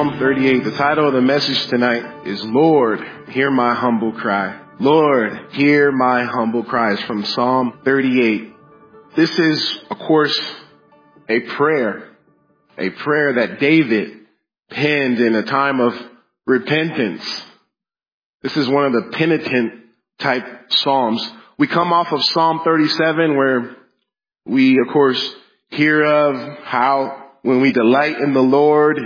Psalm 38. The title of the message tonight is Lord, hear my humble cry. Lord, hear my humble cries from Psalm 38. This is, of course, a prayer, a prayer that David penned in a time of repentance. This is one of the penitent type Psalms. We come off of Psalm 37 where we, of course, hear of how when we delight in the Lord,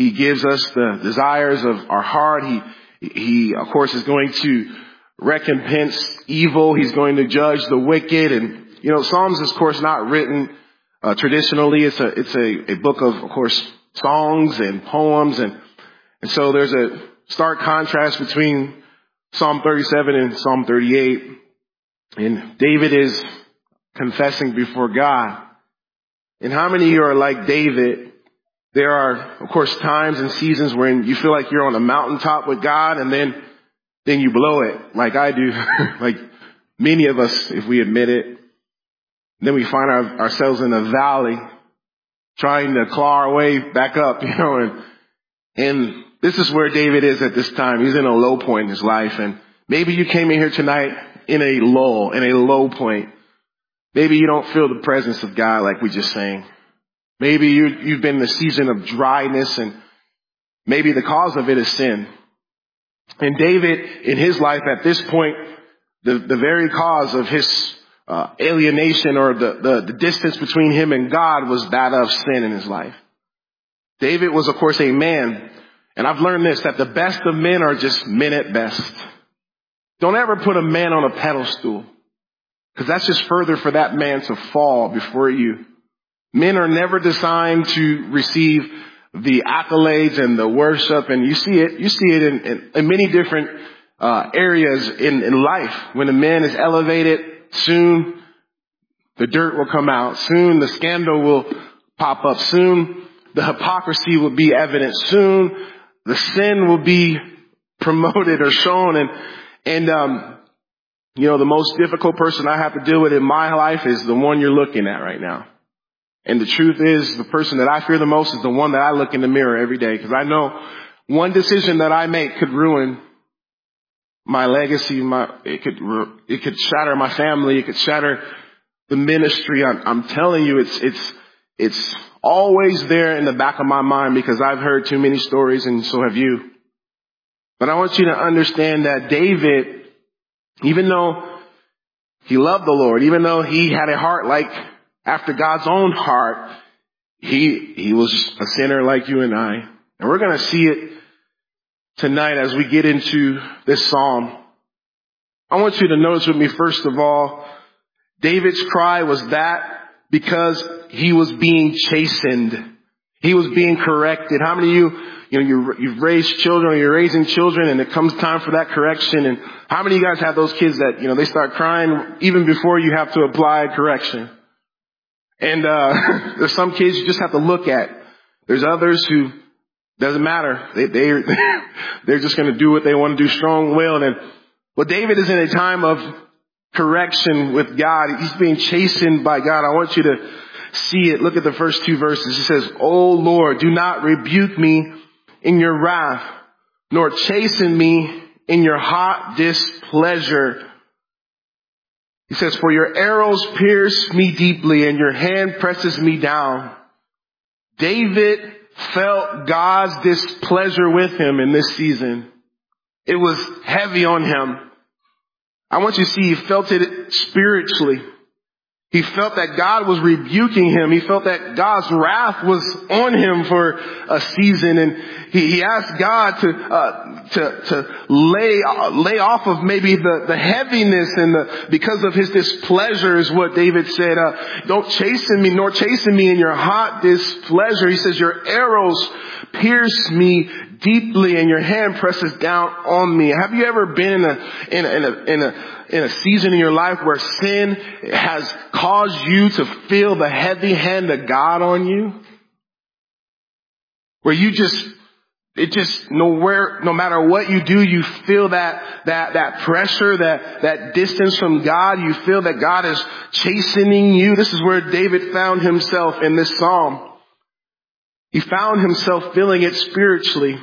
He gives us the desires of our heart. He, He, of course, is going to recompense evil. He's going to judge the wicked. And, you know, Psalms is, of course, not written uh, traditionally. It's a, it's a, a book of, of course, songs and poems. And, and so there's a stark contrast between Psalm 37 and Psalm 38. And David is confessing before God and how many of you are like David? There are, of course, times and seasons when you feel like you're on a mountaintop with God and then, then you blow it like I do, like many of us, if we admit it. Then we find our, ourselves in a valley trying to claw our way back up, you know, and, and this is where David is at this time. He's in a low point in his life and maybe you came in here tonight in a lull, in a low point. Maybe you don't feel the presence of God like we just sang. Maybe you, you've been in a season of dryness and maybe the cause of it is sin. And David, in his life at this point, the, the very cause of his uh, alienation or the, the, the distance between him and God was that of sin in his life. David was, of course, a man. And I've learned this, that the best of men are just men at best. Don't ever put a man on a pedestal. Because that's just further for that man to fall before you. Men are never designed to receive the accolades and the worship, and you see it. You see it in, in, in many different uh, areas in, in life. When a man is elevated, soon the dirt will come out. Soon the scandal will pop up. Soon the hypocrisy will be evident. Soon the sin will be promoted or shown, and and um, you know, the most difficult person I have to deal with in my life is the one you're looking at right now. And the truth is, the person that I fear the most is the one that I look in the mirror every day because I know one decision that I make could ruin my legacy. My it could it could shatter my family. It could shatter the ministry. I'm, I'm telling you, it's it's it's always there in the back of my mind because I've heard too many stories, and so have you. But I want you to understand that David even though he loved the Lord, even though he had a heart like after God's own heart, he, he was a sinner like you and I. And we're going to see it tonight as we get into this psalm. I want you to notice with me, first of all, David's cry was that because he was being chastened. He was being corrected. How many of you you know, you you've raised children or you're raising children and it comes time for that correction. And how many of you guys have those kids that, you know, they start crying even before you have to apply correction? And, uh, there's some kids you just have to look at. There's others who doesn't matter. They, they, they're just going to do what they want to do strong willed. And well, David is in a time of correction with God. He's being chastened by God. I want you to see it. Look at the first two verses. He says, Oh Lord, do not rebuke me in your wrath, nor chasten me in your hot displeasure. He says, for your arrows pierce me deeply and your hand presses me down. David felt God's displeasure with him in this season. It was heavy on him. I want you to see he felt it spiritually. He felt that God was rebuking him. He felt that God's wrath was on him for a season, and he, he asked God to uh, to to lay uh, lay off of maybe the the heaviness and the because of his displeasure is what David said. Uh, Don't chasten me, nor chasten me in your hot displeasure. He says, your arrows pierce me deeply, and your hand presses down on me. Have you ever been in a in a, in a, in a in a season in your life where sin has caused you to feel the heavy hand of God on you? Where you just, it just nowhere, no matter what you do, you feel that, that, that pressure, that, that distance from God. You feel that God is chastening you. This is where David found himself in this psalm. He found himself feeling it spiritually.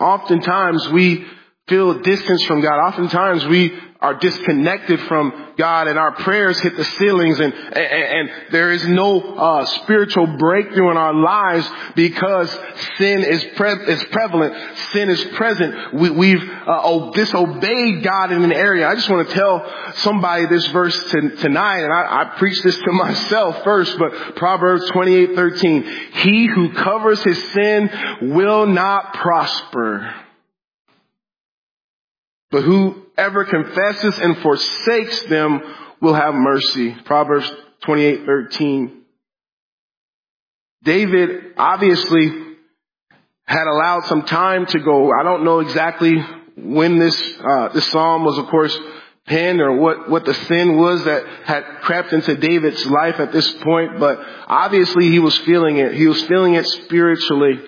Oftentimes we feel distance from God. Oftentimes we are disconnected from God and our prayers hit the ceilings and, and, and there is no uh, spiritual breakthrough in our lives because sin is, pre- is prevalent. Sin is present. We, have uh, disobeyed God in an area. I just want to tell somebody this verse to, tonight and I, I preach this to myself first, but Proverbs 28, 13. He who covers his sin will not prosper. But whoever confesses and forsakes them will have mercy. Proverbs 28, 13. David obviously had allowed some time to go. I don't know exactly when this, uh, this psalm was of course penned or what, what the sin was that had crept into David's life at this point, but obviously he was feeling it. He was feeling it spiritually.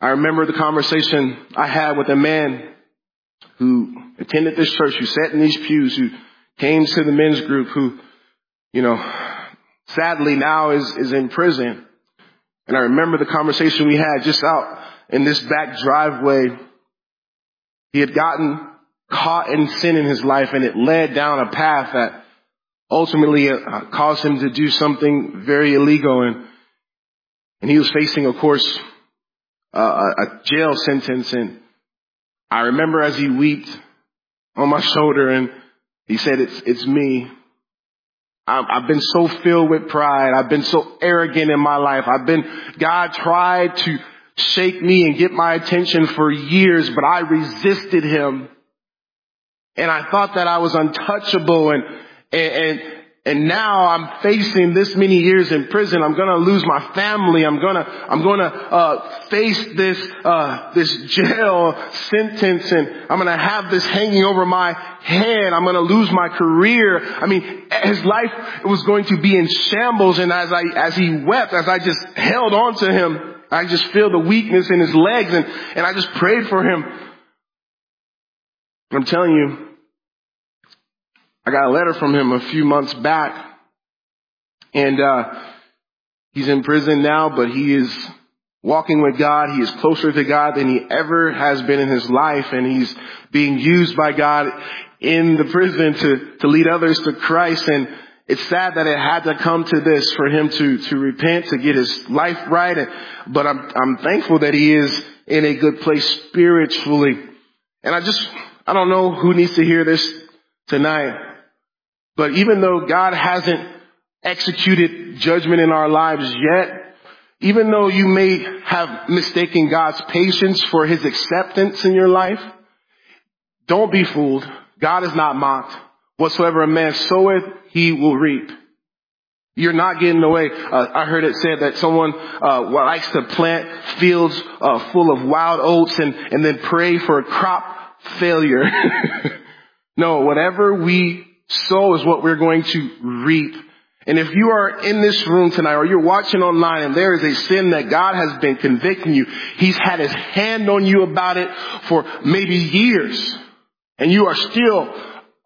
I remember the conversation I had with a man who attended this church, who sat in these pews, who came to the men's group, who, you know, sadly now is, is in prison. And I remember the conversation we had just out in this back driveway. He had gotten caught in sin in his life and it led down a path that ultimately uh, caused him to do something very illegal and, and he was facing, of course, uh, a jail sentence and I remember as he wept on my shoulder and he said, it's, it's me. I've been so filled with pride. I've been so arrogant in my life. I've been, God tried to shake me and get my attention for years, but I resisted him. And I thought that I was untouchable and, and, and and now I'm facing this many years in prison. I'm gonna lose my family. I'm gonna, I'm gonna, uh, face this, uh, this jail sentence and I'm gonna have this hanging over my head. I'm gonna lose my career. I mean, his life was going to be in shambles and as I, as he wept, as I just held on to him, I just feel the weakness in his legs and, and I just prayed for him. I'm telling you, I got a letter from him a few months back and, uh, he's in prison now, but he is walking with God. He is closer to God than he ever has been in his life and he's being used by God in the prison to, to lead others to Christ and it's sad that it had to come to this for him to, to repent, to get his life right. But I'm, I'm thankful that he is in a good place spiritually. And I just, I don't know who needs to hear this tonight, but even though God hasn't executed judgment in our lives yet, even though you may have mistaken God's patience for his acceptance in your life, don't be fooled. God is not mocked. Whatsoever a man soweth, he will reap. You're not getting away. Uh, I heard it said that someone uh, likes to plant fields uh, full of wild oats and, and then pray for a crop failure. no, whatever we sow is what we're going to reap. And if you are in this room tonight or you're watching online and there is a sin that God has been convicting you, He's had His hand on you about it for maybe years and you are still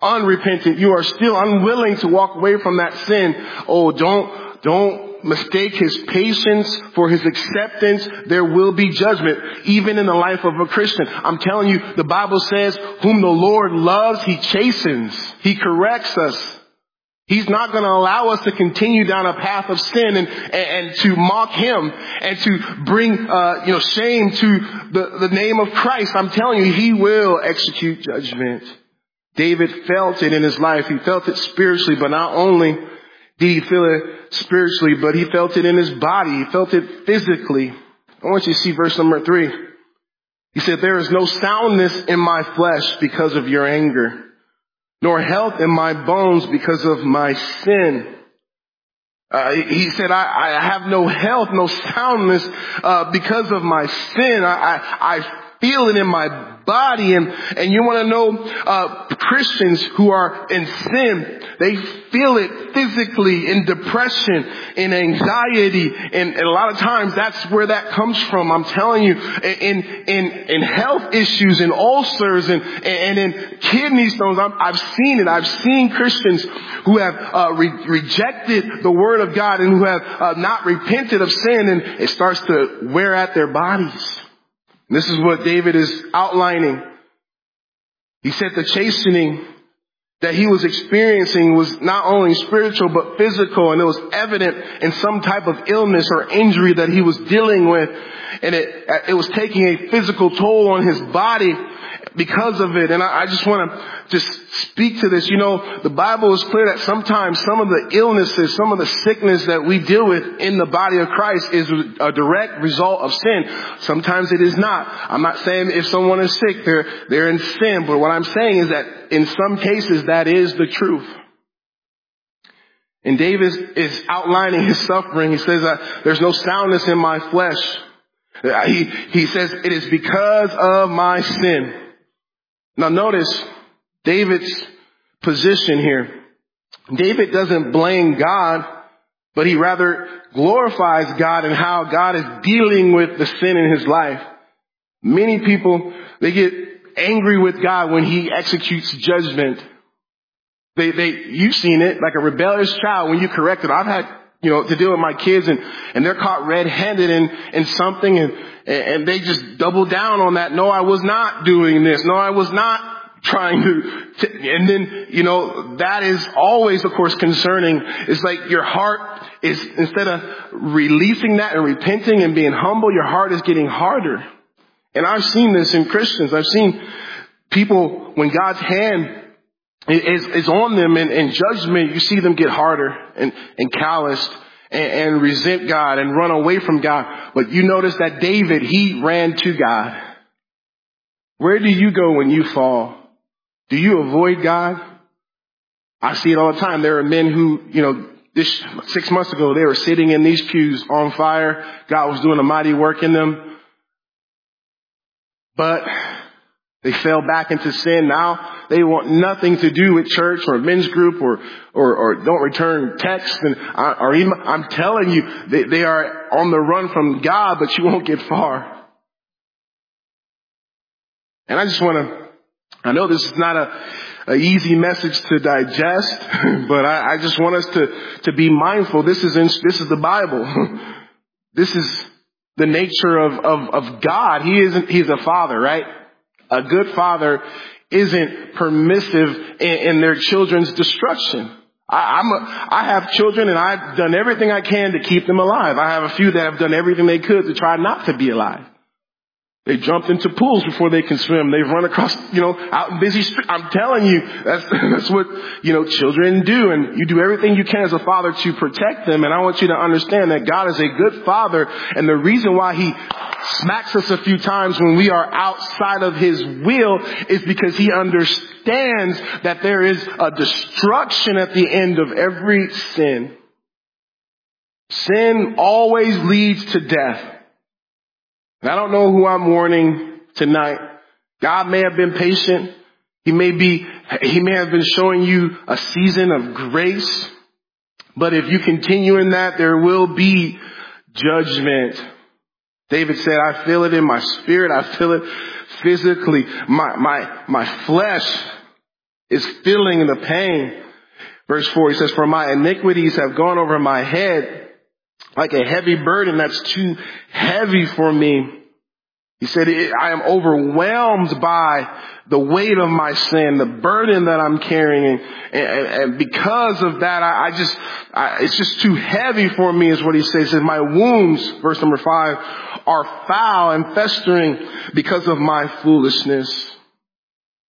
unrepentant. You are still unwilling to walk away from that sin. Oh, don't, don't mistake his patience for his acceptance, there will be judgment, even in the life of a Christian. I'm telling you, the Bible says, whom the Lord loves, he chastens. He corrects us. He's not going to allow us to continue down a path of sin and, and, and to mock him and to bring, uh, you know, shame to the, the name of Christ. I'm telling you, he will execute judgment. David felt it in his life. He felt it spiritually, but not only did he feel it spiritually, but he felt it in his body. He felt it physically. I want you to see verse number three. He said, there is no soundness in my flesh because of your anger, nor health in my bones because of my sin. Uh, he said, I, I, have no health, no soundness uh, because of my sin. I, I, I feel it in my body and, and you want to know, uh, Christians who are in sin, they feel it physically in depression, in anxiety, and, and a lot of times that's where that comes from. I'm telling you, in, in, in health issues, in ulcers, and, and in kidney stones, i have seen it. I've seen Christians who have uh, re- rejected the Word of God and who have uh, not repented of sin, and it starts to wear at their bodies. This is what David is outlining. He said the chastening that he was experiencing was not only spiritual but physical. And it was evident in some type of illness or injury that he was dealing with. And it, it was taking a physical toll on his body because of it. And I, I just want to just speak to this. You know, the Bible is clear that sometimes some of the illnesses, some of the sickness that we deal with in the body of Christ is a direct result of sin. Sometimes it is not. I'm not saying if someone is sick, they're, they're in sin, but what I'm saying is that in some cases that is the truth. And David is outlining his suffering. He says that there's no soundness in my flesh. Uh, he, he says it is because of my sin. Now notice David's position here. David doesn't blame God, but he rather glorifies God and how God is dealing with the sin in his life. Many people, they get angry with God when he executes judgment. They, they, you've seen it, like a rebellious child when you correct it. I've had, you know, to deal with my kids and, and they're caught red-handed in, in something and, and they just double down on that. No, I was not doing this. No, I was not trying to, to, and then, you know, that is always, of course, concerning. It's like your heart is, instead of releasing that and repenting and being humble, your heart is getting harder. And I've seen this in Christians. I've seen people, when God's hand is, is on them in, in judgment, you see them get harder and, and calloused and, and resent God and run away from God. But you notice that David, he ran to God. Where do you go when you fall? Do you avoid God? I see it all the time. There are men who, you know, this six months ago, they were sitting in these pews on fire. God was doing a mighty work in them. But they fell back into sin. Now they want nothing to do with church or men's group or, or, or don't return texts. And, or even, I'm telling you, they, they are on the run from God, but you won't get far. And I just want to I know this is not a, a easy message to digest, but I, I, just want us to, to be mindful. This is in, this is the Bible. this is the nature of, of, of God. He isn't, he's a father, right? A good father isn't permissive in, in their children's destruction. I, I'm a, I have children and I've done everything I can to keep them alive. I have a few that have done everything they could to try not to be alive. They jumped into pools before they can swim. They've run across, you know, out in busy streets. I'm telling you, that's, that's what, you know, children do. And you do everything you can as a father to protect them. And I want you to understand that God is a good father. And the reason why he smacks us a few times when we are outside of his will is because he understands that there is a destruction at the end of every sin. Sin always leads to death. And I don't know who I'm warning tonight. God may have been patient. He may be, he may have been showing you a season of grace. But if you continue in that, there will be judgment. David said, I feel it in my spirit. I feel it physically. My, my, my flesh is feeling the pain. Verse four, he says, for my iniquities have gone over my head like a heavy burden that's too heavy for me. He said, I am overwhelmed by the weight of my sin, the burden that I'm carrying. And, and, and because of that, I, I just, I, it's just too heavy for me is what he says. He says, my wounds, verse number five, are foul and festering because of my foolishness.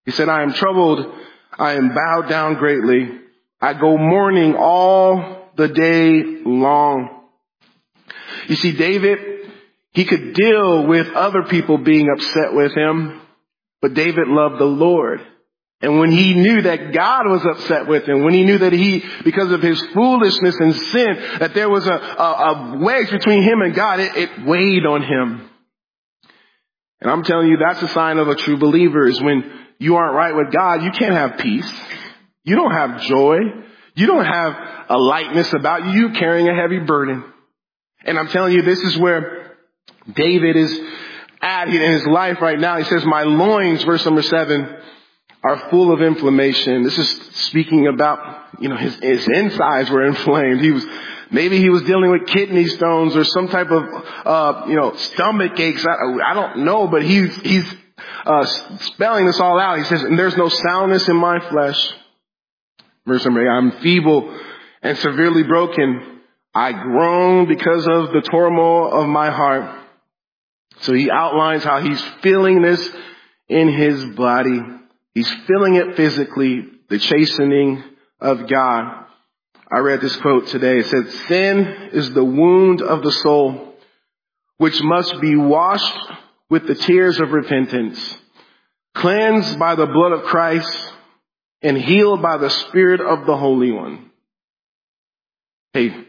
He said, I am troubled. I am bowed down greatly. I go mourning all the day long. You see, David, he could deal with other people being upset with him, but David loved the Lord. And when he knew that God was upset with him, when he knew that he, because of his foolishness and sin, that there was a, a, a wedge between him and God, it, it weighed on him. And I'm telling you, that's a sign of a true believer is when you aren't right with God, you can't have peace. You don't have joy. You don't have a lightness about you. You're carrying a heavy burden. And I'm telling you, this is where David is at in his life right now. He says, my loins, verse number seven, are full of inflammation. This is speaking about, you know, his, his insides were inflamed. He was, maybe he was dealing with kidney stones or some type of, uh, you know, stomach aches. I, I don't know, but he's, he's, uh, spelling this all out. He says, and there's no soundness in my flesh. Verse number eight, I'm feeble and severely broken. I groan because of the turmoil of my heart. So he outlines how he's feeling this in his body. He's feeling it physically, the chastening of God. I read this quote today. It said, sin is the wound of the soul, which must be washed with the tears of repentance, cleansed by the blood of Christ, and healed by the Spirit of the Holy One. Hey,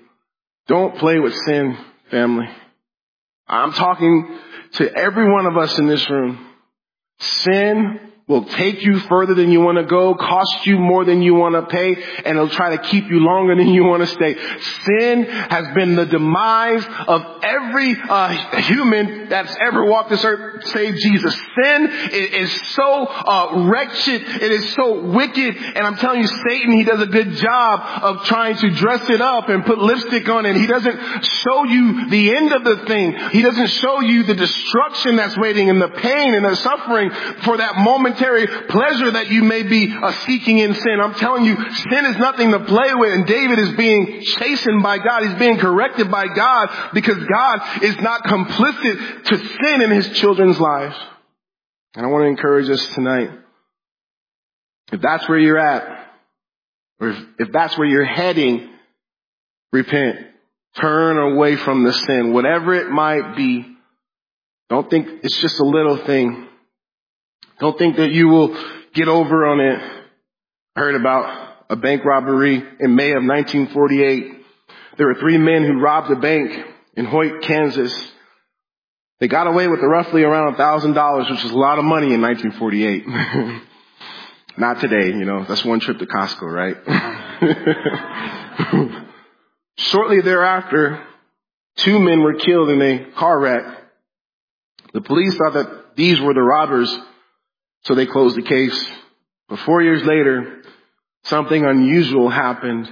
don't play with sin, family. I'm talking to every one of us in this room. Sin will take you further than you want to go, cost you more than you want to pay, and it'll try to keep you longer than you want to stay. Sin has been the demise of every uh, human that's ever walked this earth, save Jesus. Sin is, so uh, wretched, it is so wicked, and I'm telling you, Satan, he does a good job of trying to dress it up and put lipstick on it. He doesn't show you the end of the thing. He doesn't show you the destruction that's waiting and the pain and the suffering for that moment momentary pleasure that you may be uh, seeking in sin. I'm telling you, sin is nothing to play with and David is being chastened by God. He's being corrected by God because God is not complicit to sin in his children's lives. And I want to encourage us tonight. If that's where you're at, or if, if that's where you're heading, repent. Turn away from the sin, whatever it might be. Don't think it's just a little thing. Don't think that you will get over on it. I heard about a bank robbery in May of 1948. There were three men who robbed a bank in Hoyt, Kansas. They got away with roughly around a thousand dollars, which is a lot of money in 1948. Not today, you know, that's one trip to Costco, right? Shortly thereafter, two men were killed in a car wreck. The police thought that these were the robbers so they closed the case. But four years later, something unusual happened.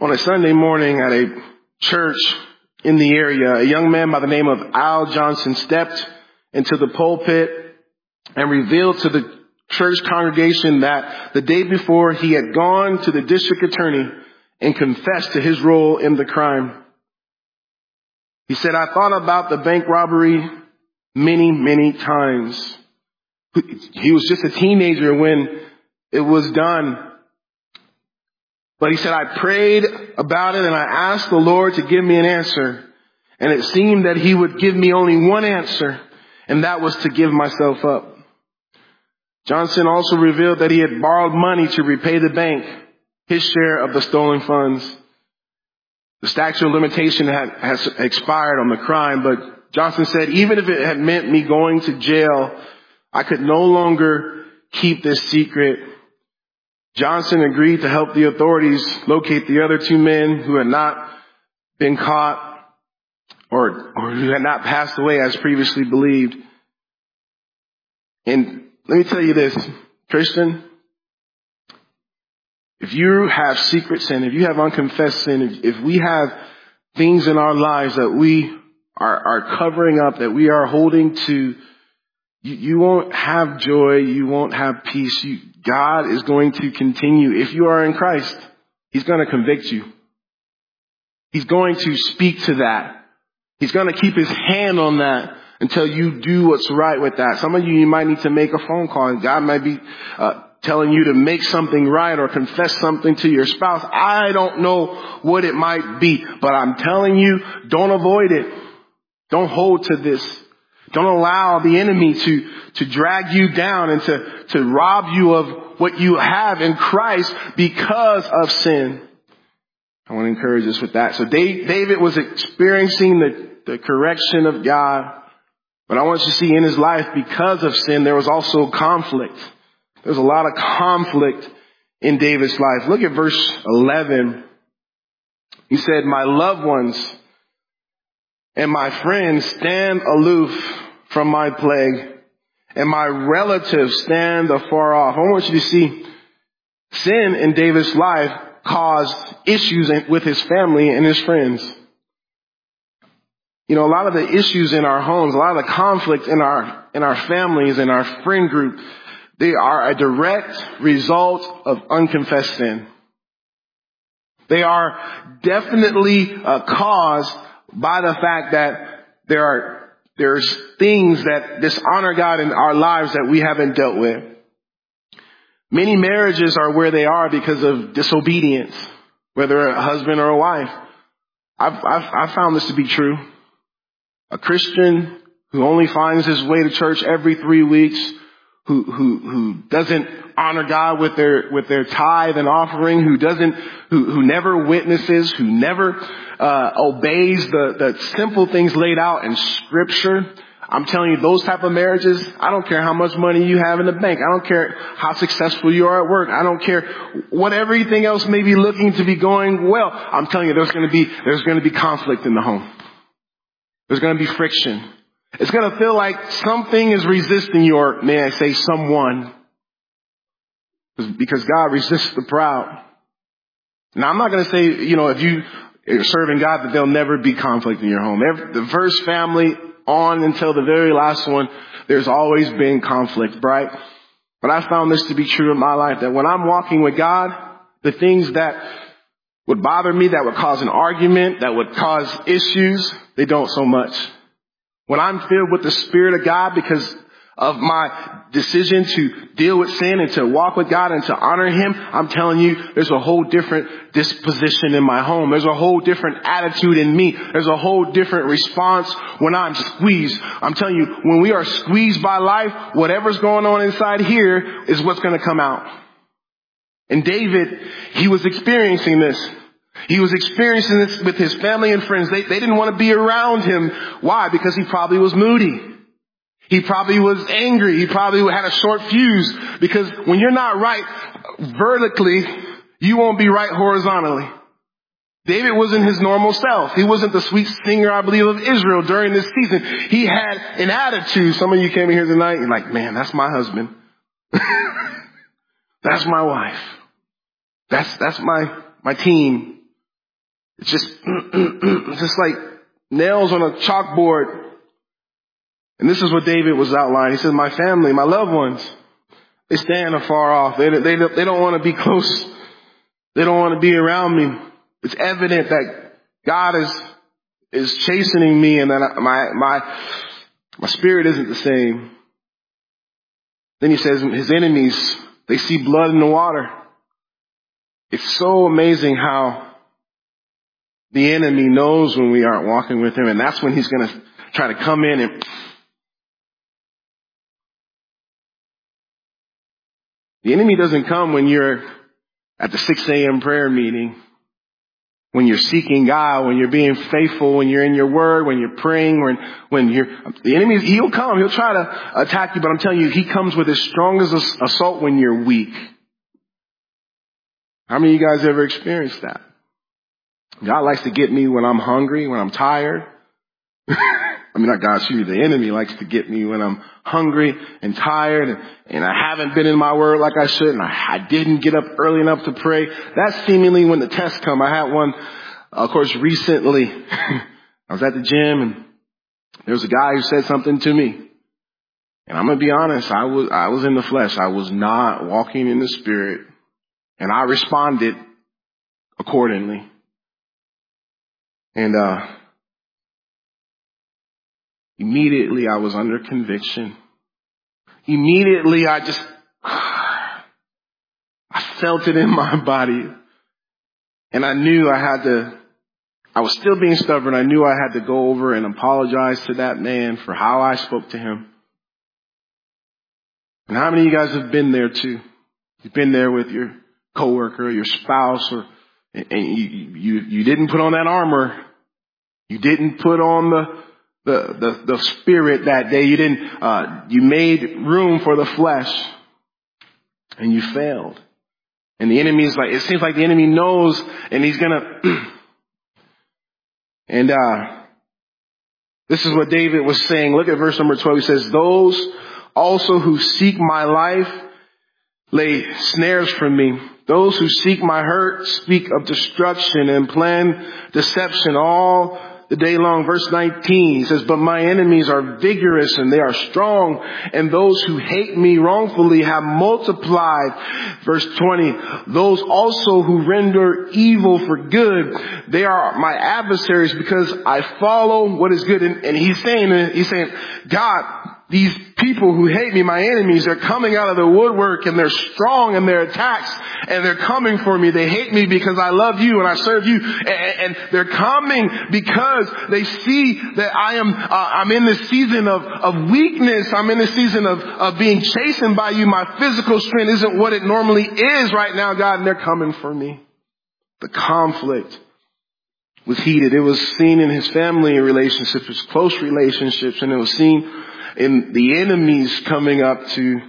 On a Sunday morning at a church in the area, a young man by the name of Al Johnson stepped into the pulpit and revealed to the church congregation that the day before he had gone to the district attorney and confessed to his role in the crime. He said, I thought about the bank robbery many, many times. He was just a teenager when it was done. But he said, I prayed about it and I asked the Lord to give me an answer. And it seemed that he would give me only one answer, and that was to give myself up. Johnson also revealed that he had borrowed money to repay the bank his share of the stolen funds. The statute of limitation had, has expired on the crime, but Johnson said, even if it had meant me going to jail I could no longer keep this secret. Johnson agreed to help the authorities locate the other two men who had not been caught or, or who had not passed away as previously believed. And let me tell you this, Christian, if you have secret sin, if you have unconfessed sin, if, if we have things in our lives that we are, are covering up, that we are holding to you, you won't have joy. You won't have peace. You, God is going to continue. If you are in Christ, He's going to convict you. He's going to speak to that. He's going to keep His hand on that until you do what's right with that. Some of you, you might need to make a phone call and God might be uh, telling you to make something right or confess something to your spouse. I don't know what it might be, but I'm telling you, don't avoid it. Don't hold to this. Don't allow the enemy to, to drag you down and to, to rob you of what you have in Christ because of sin. I want to encourage us with that. So David was experiencing the, the correction of God. But I want you to see in his life, because of sin, there was also conflict. There's a lot of conflict in David's life. Look at verse 11. He said, my loved ones and my friends stand aloof from my plague and my relatives stand afar off. I want you to see sin in David's life caused issues with his family and his friends. You know, a lot of the issues in our homes, a lot of the conflict in our, in our families and our friend group, they are a direct result of unconfessed sin. They are definitely uh, caused by the fact that there are there's things that dishonor God in our lives that we haven't dealt with. Many marriages are where they are because of disobedience, whether a husband or a wife. I've, I've, I've found this to be true. A Christian who only finds his way to church every three weeks, who, who, who doesn't honor God with their, with their tithe and offering, who doesn't, who, who never witnesses, who never, uh, obeys the, the simple things laid out in scripture. I'm telling you, those type of marriages, I don't care how much money you have in the bank. I don't care how successful you are at work. I don't care what everything else may be looking to be going well. I'm telling you, there's going to be, there's going to be conflict in the home. There's going to be friction. It's going to feel like something is resisting you, or may I say, someone. Because God resists the proud. Now I'm not going to say, you know, if you are serving God that there'll never be conflict in your home. Every, the first family on until the very last one, there's always been conflict, right? But I found this to be true in my life that when I'm walking with God, the things that would bother me, that would cause an argument, that would cause issues, they don't so much. When I'm filled with the Spirit of God because of my decision to deal with sin and to walk with God and to honor Him, I'm telling you, there's a whole different disposition in my home. There's a whole different attitude in me. There's a whole different response when I'm squeezed. I'm telling you, when we are squeezed by life, whatever's going on inside here is what's going to come out. And David, he was experiencing this. He was experiencing this with his family and friends. They, they didn't want to be around him. Why? Because he probably was moody. He probably was angry. He probably had a short fuse because when you're not right vertically, you won't be right horizontally. David wasn't his normal self. He wasn't the sweet singer, I believe, of Israel during this season. He had an attitude. Some of you came in here tonight and like, man, that's my husband. that's my wife. That's, that's my, my team. It's just, just like nails on a chalkboard. And this is what David was outlining. He said, my family, my loved ones, they stand afar off. They, they, they don't want to be close. They don't want to be around me. It's evident that God is, is chastening me and that my, my, my spirit isn't the same. Then he says, his enemies, they see blood in the water. It's so amazing how the enemy knows when we aren't walking with him and that's when he's going to try to come in and The enemy doesn't come when you're at the 6 a.m. prayer meeting, when you're seeking God, when you're being faithful, when you're in your word, when you're praying, when, when you're, the enemy, he'll come, he'll try to attack you, but I'm telling you, he comes with his strongest assault when you're weak. How many of you guys ever experienced that? God likes to get me when I'm hungry, when I'm tired. I mean, not God, excuse me, the enemy likes to get me when I'm hungry and tired and, and I haven't been in my word like I should and I, I didn't get up early enough to pray. That's seemingly when the tests come. I had one, uh, of course, recently. I was at the gym and there was a guy who said something to me. And I'm gonna be honest, I was, I was in the flesh. I was not walking in the spirit. And I responded accordingly. And, uh, Immediately I was under conviction. Immediately I just, I felt it in my body. And I knew I had to, I was still being stubborn. I knew I had to go over and apologize to that man for how I spoke to him. And how many of you guys have been there too? You've been there with your coworker, your spouse, or, and you, you, you didn't put on that armor. You didn't put on the, the, the, the spirit that day. You didn't, uh, you made room for the flesh and you failed. And the enemy is like, it seems like the enemy knows and he's gonna, and, uh, this is what David was saying. Look at verse number 12. He says, those also who seek my life lay snares for me. Those who seek my hurt speak of destruction and plan deception all the day long. Verse 19 he says, but my enemies are vigorous and they are strong and those who hate me wrongfully have multiplied. Verse 20, those also who render evil for good, they are my adversaries because I follow what is good. And, and he's saying, he's saying, God, these people who hate me, my enemies, are coming out of the woodwork and they're strong in their attacks and they're coming for me. They hate me because I love you and I serve you and, they're coming because they see that I am, uh, I'm in this season of, of weakness. I'm in this season of, of being chastened by you. My physical strength isn't what it normally is right now, God, and they're coming for me. The conflict was heated. It was seen in his family relationships, his close relationships, and it was seen in the enemies coming up to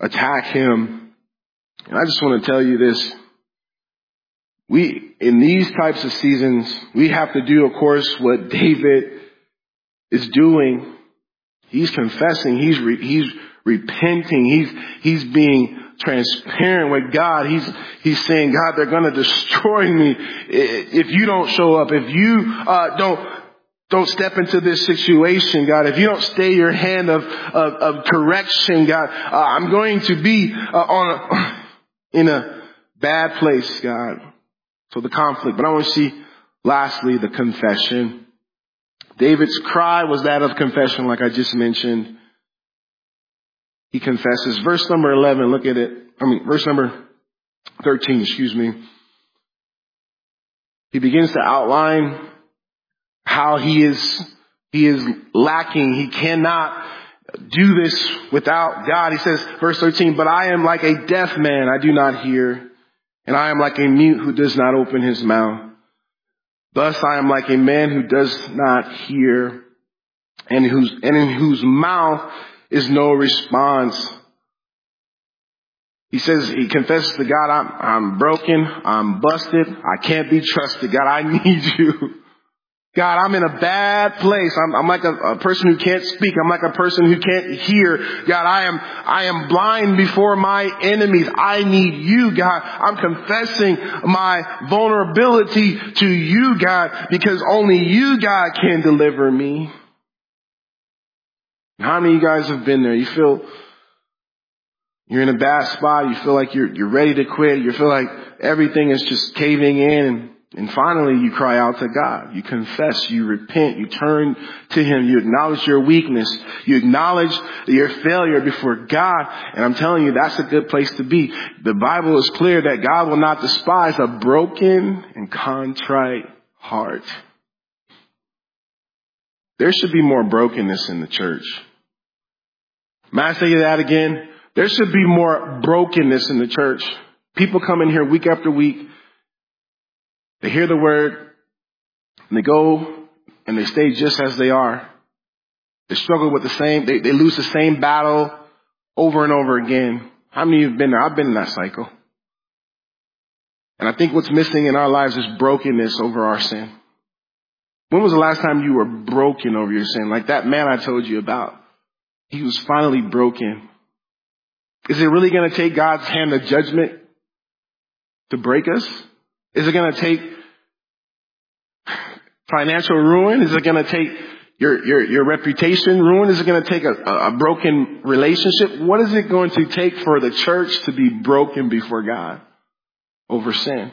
attack him. And I just want to tell you this. We, in these types of seasons, we have to do, of course, what David is doing. He's confessing. He's, re, he's repenting. He's, he's being transparent with God. He's, he's saying, God, they're going to destroy me if you don't show up. If you, uh, don't, don't step into this situation, God. If you don't stay your hand of, of, of correction, God, uh, I'm going to be uh, on a, in a bad place, God. So the conflict. But I want to see, lastly, the confession. David's cry was that of confession, like I just mentioned. He confesses. Verse number 11, look at it. I mean, verse number 13, excuse me. He begins to outline how he is, he is lacking. He cannot do this without God. He says, verse 13, but I am like a deaf man. I do not hear. And I am like a mute who does not open his mouth. Thus I am like a man who does not hear and whose, and in whose mouth is no response. He says, he confesses to God, I'm, I'm broken, I'm busted, I can't be trusted. God, I need you. God, I'm in a bad place. I'm, I'm like a, a, person who can't speak. I'm like a person who can't hear. God, I am, I am blind before my enemies. I need you, God. I'm confessing my vulnerability to you, God, because only you, God, can deliver me. How many of you guys have been there? You feel you're in a bad spot. You feel like you're, you're ready to quit. You feel like everything is just caving in and and finally, you cry out to God. You confess, you repent, you turn to Him, you acknowledge your weakness, you acknowledge your failure before God. And I'm telling you, that's a good place to be. The Bible is clear that God will not despise a broken and contrite heart. There should be more brokenness in the church. May I say that again? There should be more brokenness in the church. People come in here week after week they hear the word and they go and they stay just as they are. They struggle with the same, they, they lose the same battle over and over again. How many of you have been there? I've been in that cycle. And I think what's missing in our lives is brokenness over our sin. When was the last time you were broken over your sin? Like that man I told you about. He was finally broken. Is it really going to take God's hand of judgment to break us? Is it going to take financial ruin? Is it going to take your, your, your reputation ruin? Is it going to take a, a broken relationship? What is it going to take for the church to be broken before God over sin?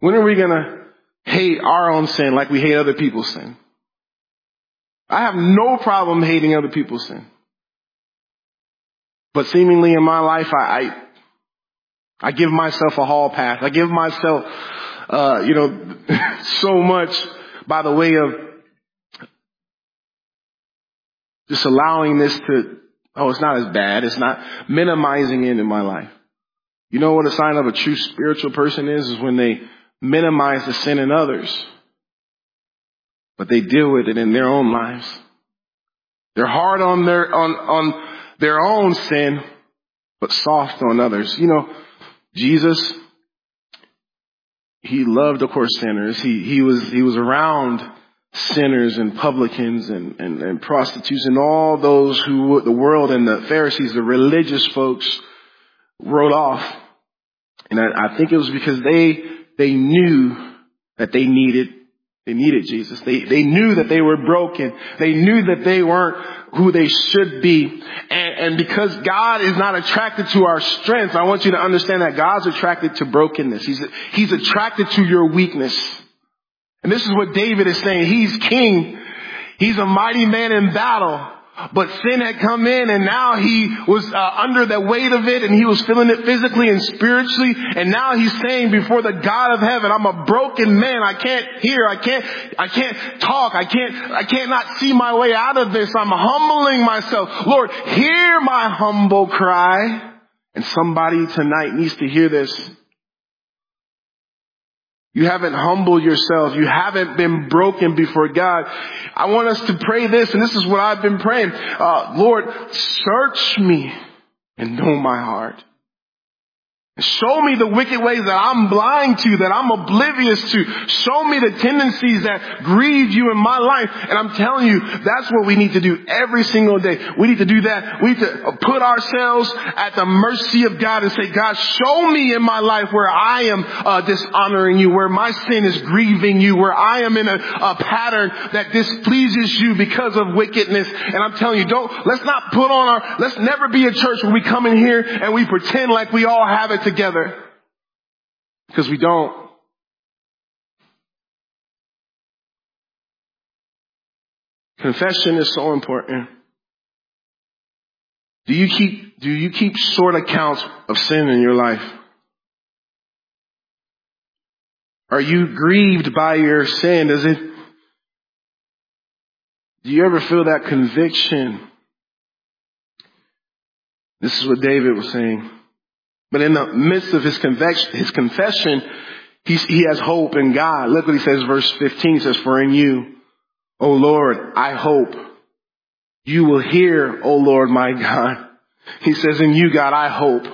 When are we going to hate our own sin like we hate other people's sin? I have no problem hating other people's sin. But seemingly in my life, I, I I give myself a hall pass. I give myself, uh, you know, so much by the way of just allowing this to, oh, it's not as bad. It's not minimizing it in my life. You know what a sign of a true spiritual person is? Is when they minimize the sin in others. but they deal with it in their own lives. They're hard on their, on, on their own sin, but soft on others. You know, Jesus, he loved, of course, sinners. He, he was, he was around sinners and publicans and, and, and prostitutes and all those who the world and the Pharisees, the religious folks wrote off. And I, I think it was because they, they knew that they needed they needed Jesus. They, they knew that they were broken. They knew that they weren't who they should be. And, and because God is not attracted to our strength, I want you to understand that God's attracted to brokenness. He's, He's attracted to your weakness. And this is what David is saying. He's king. He's a mighty man in battle. But sin had come in and now he was uh, under the weight of it and he was feeling it physically and spiritually. And now he's saying before the God of heaven, I'm a broken man. I can't hear. I can't, I can't talk. I can't, I can't not see my way out of this. I'm humbling myself. Lord, hear my humble cry. And somebody tonight needs to hear this. You haven't humbled yourself. You haven't been broken before God. I want us to pray this, and this is what I've been praying. Uh, Lord, search me and know my heart. Show me the wicked ways that I'm blind to, that I'm oblivious to. Show me the tendencies that grieve you in my life. And I'm telling you, that's what we need to do every single day. We need to do that. We need to put ourselves at the mercy of God and say, God, show me in my life where I am uh, dishonoring you, where my sin is grieving you, where I am in a, a pattern that displeases you because of wickedness. And I'm telling you, don't, let's not put on our, let's never be a church where we come in here and we pretend like we all have it together because we don't. Confession is so important. Do you keep, do you keep short accounts of sin in your life? Are you grieved by your sin? Does it, do you ever feel that conviction? This is what David was saying. But in the midst of his, his confession, he, he has hope in God. Look what he says, verse 15 says, For in you, O Lord, I hope. You will hear, O Lord my God. He says, in you, God, I hope.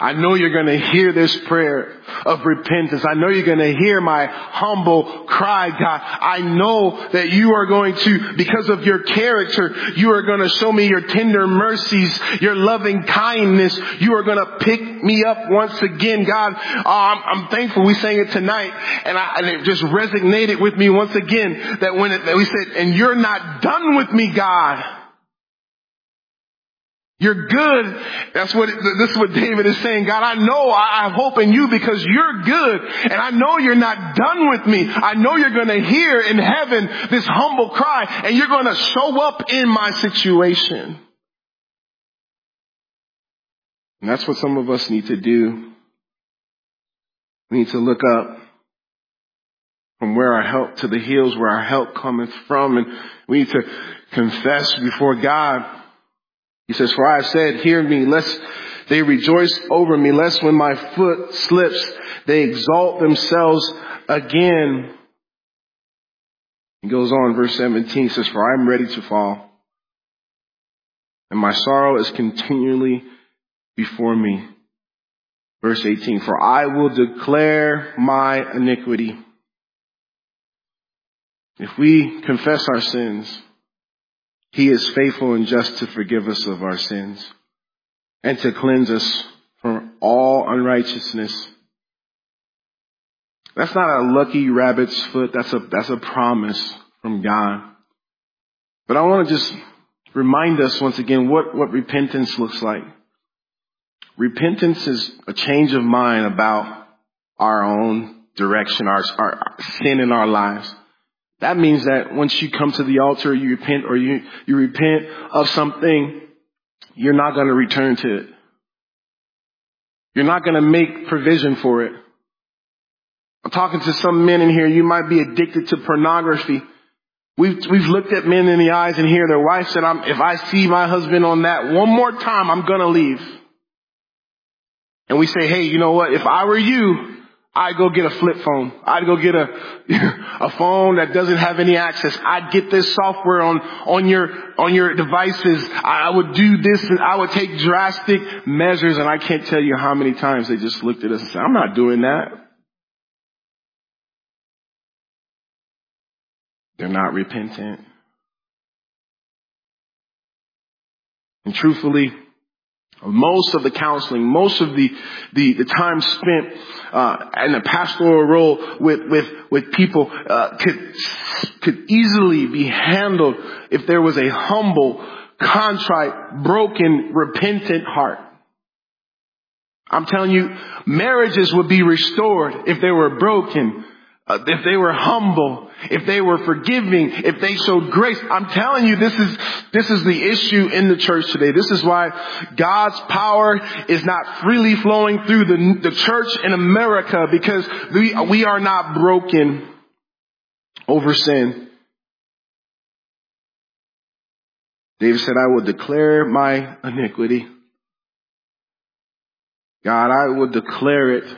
I know you're going to hear this prayer of repentance. I know you're going to hear my humble cry, God. I know that you are going to, because of your character, you are going to show me your tender mercies, your loving kindness. You are going to pick me up once again, God. Uh, I'm, I'm, thankful we sang it tonight and, I, and, it just resonated with me once again that when it, that we said, and you're not done with me, God. You're good. That's what, this is what David is saying. God, I know I hope in you because you're good. And I know you're not done with me. I know you're going to hear in heaven this humble cry and you're going to show up in my situation. And that's what some of us need to do. We need to look up from where our help to the hills where our help cometh from and we need to confess before God he says, for I have said, hear me, lest they rejoice over me, lest when my foot slips, they exalt themselves again. He goes on, verse 17 he says, for I am ready to fall, and my sorrow is continually before me. Verse 18, for I will declare my iniquity. If we confess our sins, he is faithful and just to forgive us of our sins and to cleanse us from all unrighteousness. That's not a lucky rabbit's foot. That's a, that's a promise from God. But I want to just remind us once again what, what repentance looks like. Repentance is a change of mind about our own direction, our, our sin in our lives. That means that once you come to the altar, you repent or you, you repent of something, you're not going to return to it. You're not going to make provision for it. I'm talking to some men in here, you might be addicted to pornography. We've, we've looked at men in the eyes and hear their wife said, I'm, if I see my husband on that one more time, I'm going to leave. And we say, hey, you know what? If I were you, I'd go get a flip phone. I'd go get a, a phone that doesn't have any access. I'd get this software on, on your, on your devices. I would do this and I would take drastic measures and I can't tell you how many times they just looked at us and said, I'm not doing that. They're not repentant. And truthfully, most of the counseling, most of the the, the time spent uh, in a pastoral role with with with people uh, could could easily be handled if there was a humble, contrite, broken, repentant heart. I'm telling you, marriages would be restored if they were broken, uh, if they were humble, if they were forgiving, if they showed grace. I'm telling you, this is, this is the issue in the church today. This is why God's power is not freely flowing through the, the church in America because we, we are not broken over sin. David said, I will declare my iniquity. God, I will declare it,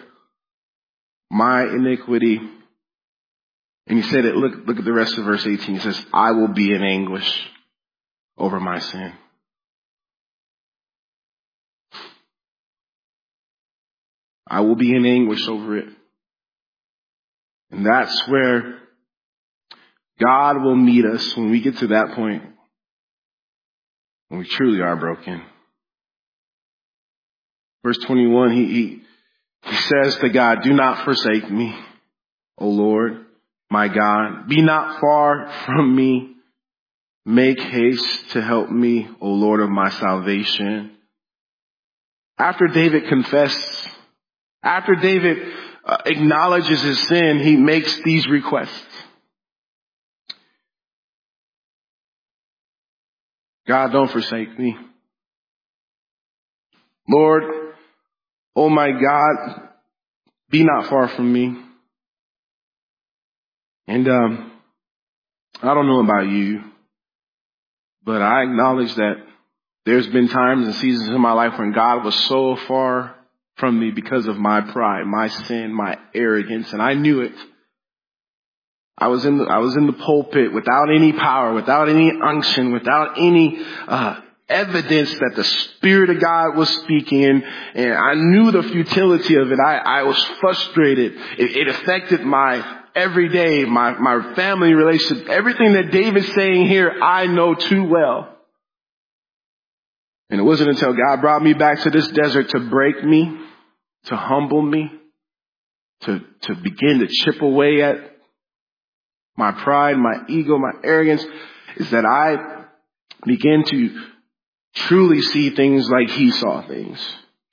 my iniquity and he said it, look, look at the rest of verse 18. He says, I will be in anguish over my sin. I will be in anguish over it. And that's where God will meet us when we get to that point when we truly are broken. Verse 21, he, he, he says to God, do not forsake me, O Lord my God. Be not far from me. Make haste to help me, O Lord of my salvation. After David confessed, after David uh, acknowledges his sin, he makes these requests. God, don't forsake me. Lord, oh my God, be not far from me. And um, I don't know about you, but I acknowledge that there's been times and seasons in my life when God was so far from me because of my pride, my sin, my arrogance, and I knew it. I was in the, I was in the pulpit without any power, without any unction, without any uh, evidence that the Spirit of God was speaking, and, I knew the futility of it. I, I was frustrated. It, it affected my every day, my, my family relationship, everything that David's saying here, I know too well. And it wasn't until God brought me back to this desert to break me, to humble me, to, to begin to chip away at my pride, my ego, my arrogance, is that I began to truly see things like he saw things.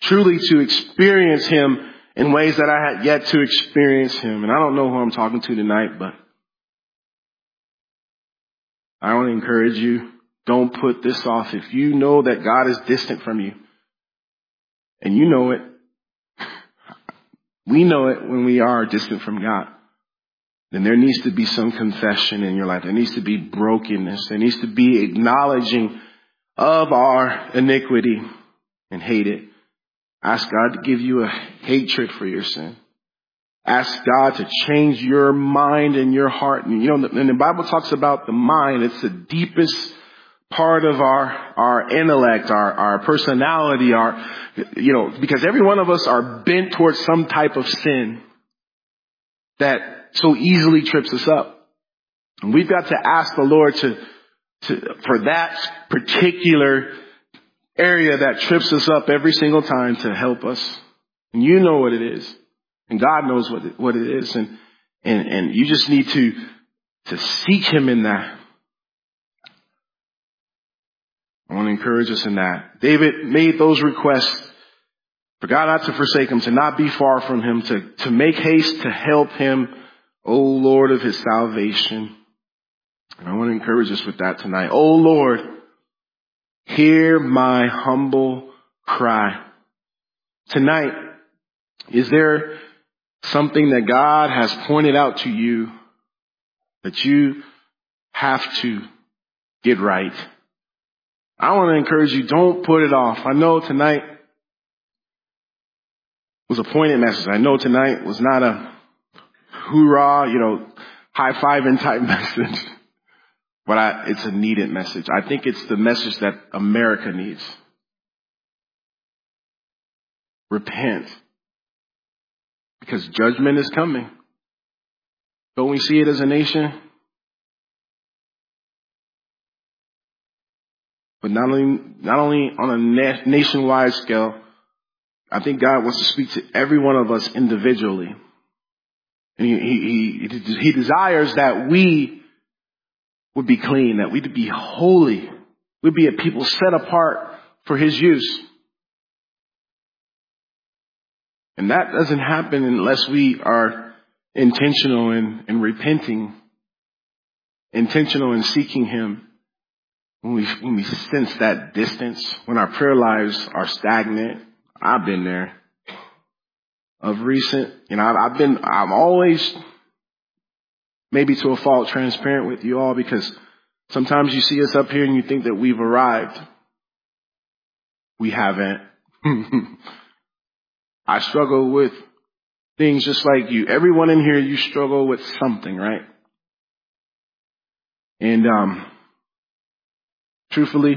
Truly to experience him in ways that I had yet to experience him. And I don't know who I'm talking to tonight, but I want to encourage you. Don't put this off. If you know that God is distant from you, and you know it, we know it when we are distant from God, then there needs to be some confession in your life. There needs to be brokenness. There needs to be acknowledging of our iniquity and hate it. Ask God to give you a hatred for your sin. Ask God to change your mind and your heart. And you know, when the Bible talks about the mind, it's the deepest part of our, our intellect, our, our personality, our, you know, because every one of us are bent towards some type of sin that so easily trips us up. And we've got to ask the Lord to, to, for that particular area that trips us up every single time to help us. And you know what it is. And God knows what it, what it is. And, and, and you just need to, to seek Him in that. I want to encourage us in that. David made those requests for God not to forsake him, to not be far from him, to, to make haste to help him, O Lord of his salvation. And I want to encourage us with that tonight. O Lord, Hear my humble cry. Tonight, is there something that God has pointed out to you that you have to get right? I want to encourage you, don't put it off. I know tonight was a pointed message. I know tonight was not a hoorah, you know, high fiving type message, but I, it's a needed message. I think it's the message that America needs. Repent. Because judgment is coming. Don't we see it as a nation? But not only, not only on a na- nationwide scale, I think God wants to speak to every one of us individually. And he, he, he, he desires that we would be clean, that we'd be holy, we'd be a people set apart for His use. And that doesn't happen unless we are intentional in, in repenting, intentional in seeking Him. When we, when we sense that distance, when our prayer lives are stagnant, I've been there. Of recent, you know, I've, I've been, I'm always maybe to a fault transparent with you all because sometimes you see us up here and you think that we've arrived. We haven't. I struggle with things just like you. Everyone in here, you struggle with something, right? And, um, truthfully,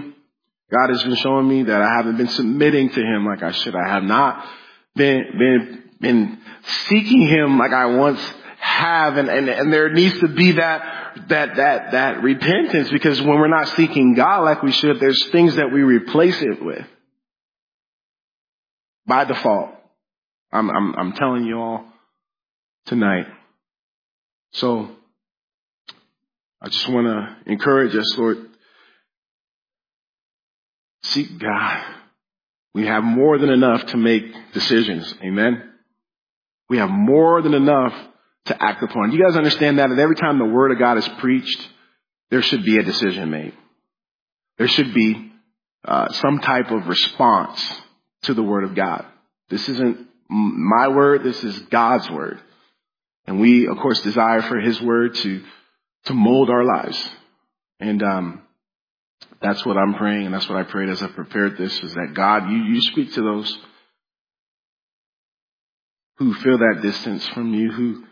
God has been showing me that I haven't been submitting to Him like I should. I have not been, been, been seeking Him like I once have. And, and, and there needs to be that, that, that, that repentance because when we're not seeking God like we should, there's things that we replace it with. By default. I'm, I'm, I'm telling you all tonight. So, I just want to encourage us, Lord, seek God. We have more than enough to make decisions. Amen. We have more than enough to act upon. You guys understand that? And every time the word of God is preached, there should be a decision made. There should be uh, some type of response to the word of God. This isn't my word. This is God's word. And we, of course, desire for his word to, to mold our lives. And, um, that's what I'm praying, and that's what I prayed as I prepared this, is that God, you, you speak to those who feel that distance from you, who,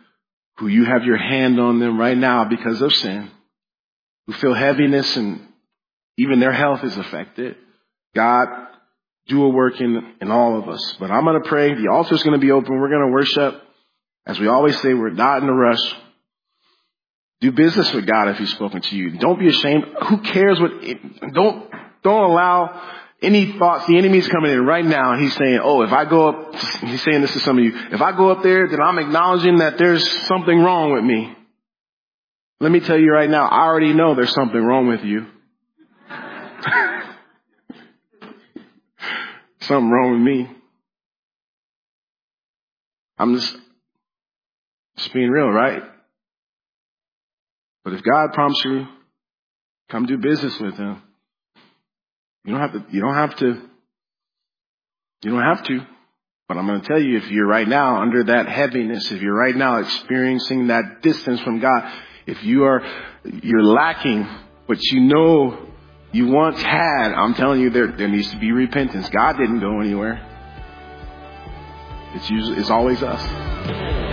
who you have your hand on them right now because of sin, who feel heaviness and even their health is affected. God, do a work in, in all of us. But I'm going to pray. The altar's going to be open. We're going to worship. As we always say, we're not in a rush. Do business with God if He's spoken to you. Don't be ashamed. Who cares what, it, don't, don't allow any thoughts. The enemy's coming in right now and he's saying, oh, if I go up, he's saying this to some of you, if I go up there, then I'm acknowledging that there's something wrong with me. Let me tell you right now, I already know there's something wrong with you. something wrong with me. I'm just, just being real, right? But if God prompts you, come do business with him. You don't have to, you don't have to, you don't have to. But I'm going to tell you, if you're right now under that heaviness, if you're right now experiencing that distance from God, if you are, you're lacking what you know you once had, I'm telling you, there, there needs to be repentance. God didn't go anywhere. It's usually, it's always us.